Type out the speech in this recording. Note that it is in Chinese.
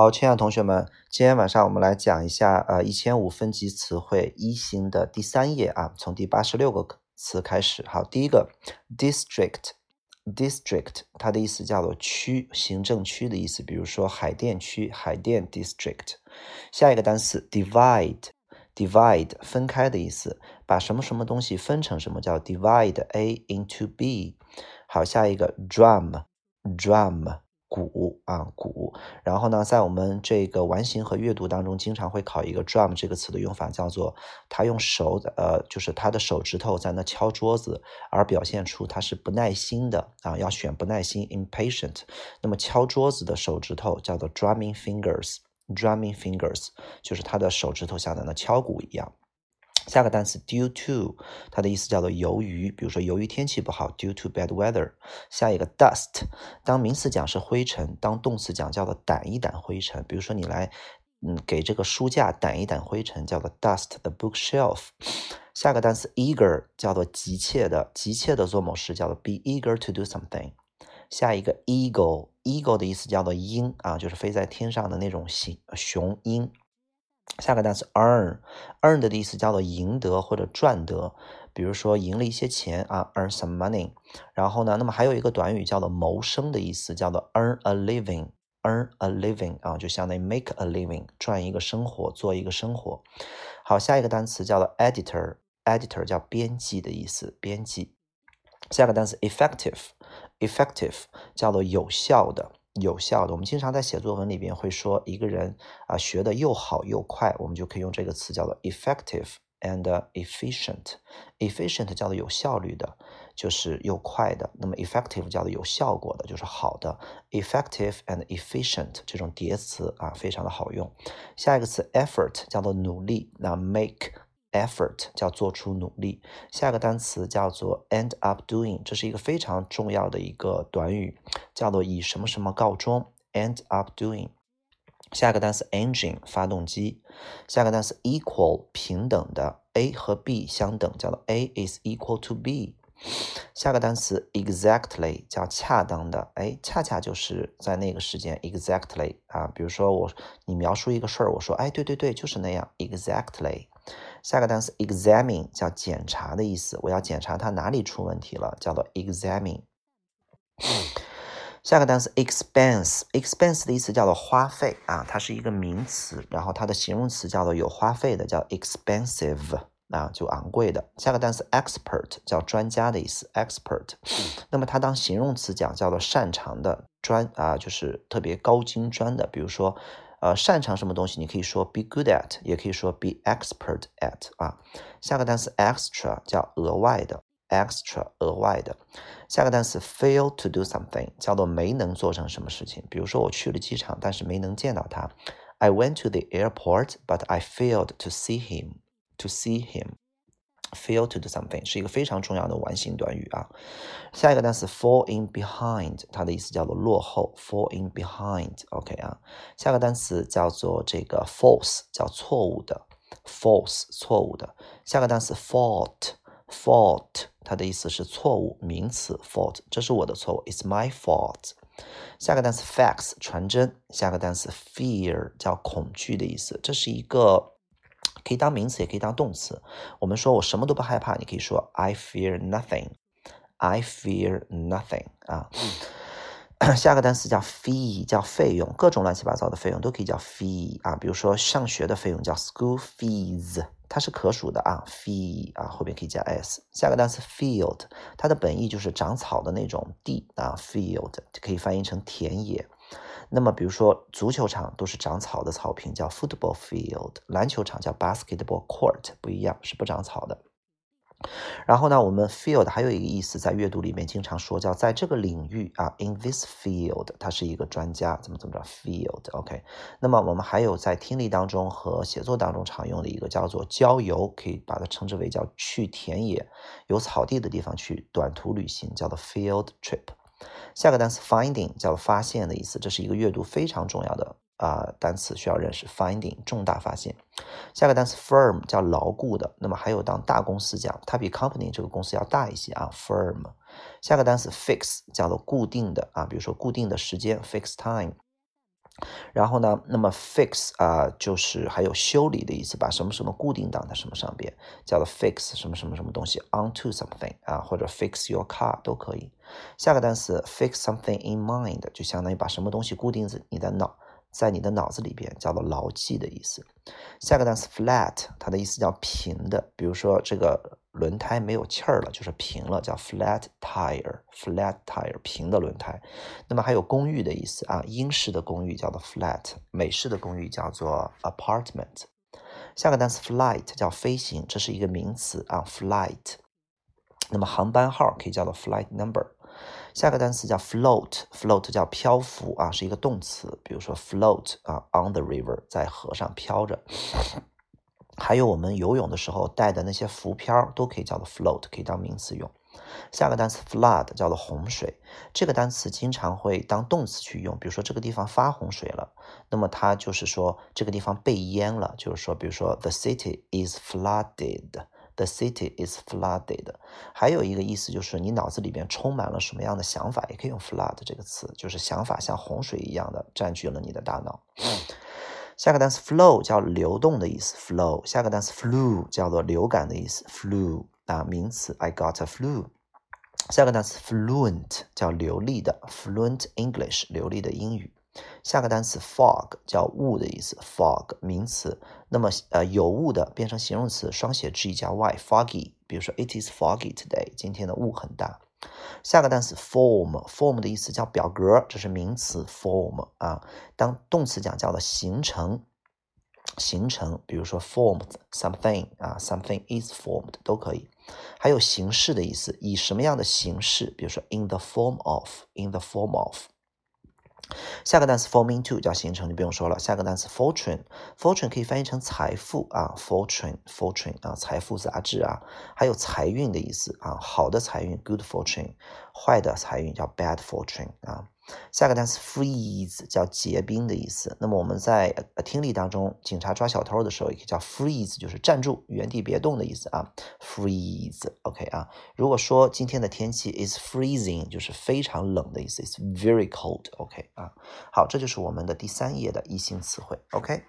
好，亲爱的同学们，今天晚上我们来讲一下呃一千五分级词汇一星的第三页啊，从第八十六个词开始。好，第一个 district，district 它的意思叫做区，行政区的意思，比如说海淀区，海淀 district。下一个单词 divide，divide 分开的意思，把什么什么东西分成什么叫 divide A into B。好，下一个 drum，drum。鼓啊鼓，然后呢，在我们这个完形和阅读当中，经常会考一个 drum 这个词的用法，叫做他用手呃，就是他的手指头在那敲桌子，而表现出他是不耐心的啊，要选不耐心 impatient。那么敲桌子的手指头叫做 drumming fingers，drumming fingers 就是他的手指头像在那敲鼓一样。下个单词 due to，它的意思叫做由于，比如说由于天气不好，due to bad weather。下一个 dust，当名词讲是灰尘，当动词讲叫做掸一掸灰尘。比如说你来，嗯，给这个书架掸一掸灰尘，叫做 dust the bookshelf。下个单词 eager，叫做急切的，急切的做某事叫做 be eager to do something。下一个 eagle，eagle 的意思叫做鹰啊，就是飞在天上的那种形雄鹰。下个单词 earn，earn 的意思叫做赢得或者赚得，比如说赢了一些钱啊，earn some money。然后呢，那么还有一个短语叫做谋生的意思，叫做 earn a living，earn a living 啊，就相当于 make a living，赚一个生活，做一个生活。好，下一个单词叫做 editor，editor 叫编辑的意思，编辑。下个单词 effective，effective 叫做有效的。有效的，我们经常在写作文里边会说一个人啊学的又好又快，我们就可以用这个词叫做 effective and efficient。efficient 叫做有效率的，就是又快的；那么 effective 叫做有效果的，就是好的。effective and efficient 这种叠词啊非常的好用。下一个词 effort 叫做努力，那 make。Effort 叫做出努力，下个单词叫做 end up doing，这是一个非常重要的一个短语，叫做以什么什么告终，end up doing。下个单词 engine 发动机，下个单词 equal 平等的，A 和 B 相等，叫做 A is equal to B。下个单词 exactly 叫恰当的，哎，恰恰就是在那个时间 exactly 啊，比如说我你描述一个事儿，我说哎对对对就是那样 exactly。下个单词 examine 叫检查的意思，我要检查它哪里出问题了，叫做 examine。下个单词 expense，expense 的意思叫做花费啊，它是一个名词，然后它的形容词叫做有花费的，叫 expensive 啊，就昂贵的。下个单词 expert 叫专家的意思，expert。那么它当形容词讲叫做擅长的，专啊就是特别高精专的，比如说。呃，擅长什么东西？你可以说 be good at，也可以说 be expert at 啊。下个单词 extra 叫额外的，extra 额外的。下个单词 fail to do something 叫做没能做成什么事情。比如说我去了机场，但是没能见到他。I went to the airport, but I failed to see him. To see him. Fail to do something 是一个非常重要的完形短语啊。下一个单词 fall in behind，它的意思叫做落后。fall in behind，OK 啊。下个单词叫做这个 false，叫错误的。false 错误的。下个单词 fault，fault 它的意思是错误，名词 fault，这是我的错误，It's my fault。下个单词 fax 传真。下个单词 fear 叫恐惧的意思，这是一个。可以当名词，也可以当动词。我们说我什么都不害怕，你可以说 I fear nothing。I fear nothing 啊。下个单词叫 fee，叫费用，各种乱七八糟的费用都可以叫 fee 啊。比如说上学的费用叫 school fees，它是可数的啊。fee 啊，后边可以加 s。下个单词 field，它的本意就是长草的那种地啊。field 可以翻译成田野。那么，比如说足球场都是长草的草坪，叫 football field；篮球场叫 basketball court，不一样，是不长草的。然后呢，我们 field 还有一个意思，在阅读里面经常说叫在这个领域啊，in this field，他是一个专家，怎么怎么着 field，OK。那么我们还有在听力当中和写作当中常用的一个叫做郊游，可以把它称之为叫去田野、有草地的地方去短途旅行，叫做 field trip。下个单词 finding 叫发现的意思，这是一个阅读非常重要的啊单词，需要认识 finding 重大发现。下个单词 firm 叫牢固的，那么还有当大公司讲，它比 company 这个公司要大一些啊 firm。下个单词 fix 叫做固定的啊，比如说固定的时间 fix time。然后呢，那么 fix 啊，就是还有修理的意思，把什么什么固定到它什么上边，叫做 fix 什么什么什么东西 onto something 啊，或者 fix your car 都可以。下个单词 fix something in mind 就相当于把什么东西固定在你的脑，在你的脑子里边，叫做牢记的意思。下个单词 flat，它的意思叫平的，比如说这个。轮胎没有气儿了，就是平了，叫 flat tire，flat tire 平的轮胎。那么还有公寓的意思啊，英式的公寓叫做 flat，美式的公寓叫做 apartment。下个单词 flight 叫飞行，这是一个名词啊，flight。那么航班号可以叫做 flight number。下个单词叫 float，float 叫漂浮啊，是一个动词，比如说 float 啊，on the river 在河上漂着。还有我们游泳的时候带的那些浮漂都可以叫做 float，可以当名词用。下个单词 flood 叫做洪水，这个单词经常会当动词去用。比如说这个地方发洪水了，那么它就是说这个地方被淹了，就是说，比如说 the city is flooded，the city is flooded。还有一个意思就是你脑子里边充满了什么样的想法，也可以用 flood 这个词，就是想法像洪水一样的占据了你的大脑。下个单词 flow 叫流动的意思，flow。下个单词 flu 叫做流感的意思，flu 啊，名词，I got a flu。下个单词 fluent 叫流利的，fluent English 流利的英语。下个单词 fog 叫雾的意思，fog 名词。那么呃有雾的变成形容词，双写 g 加 y，foggy。比如说 It is foggy today，今天的雾很大。下个单词 form，form 的意思叫表格，这是名词 form 啊。当动词讲叫做形成，形成，比如说 formed something 啊，something is formed 都可以。还有形式的意思，以什么样的形式，比如说 in the form of，in the form of。下个单词 form into 叫形成，就不用说了。下个单词 fortune，fortune 可以翻译成财富啊，fortune，fortune 啊，财富杂志啊，还有财运的意思啊，好的财运 good fortune，坏的财运叫 bad fortune 啊。下个单词 freeze 叫结冰的意思。那么我们在听力当中，警察抓小偷的时候，也可以叫 freeze，就是站住，原地别动的意思啊。freeze，OK 啊。如果说今天的天气 is freezing，就是非常冷的意思，is very cold，OK 啊。好，这就是我们的第三页的一性词汇，OK。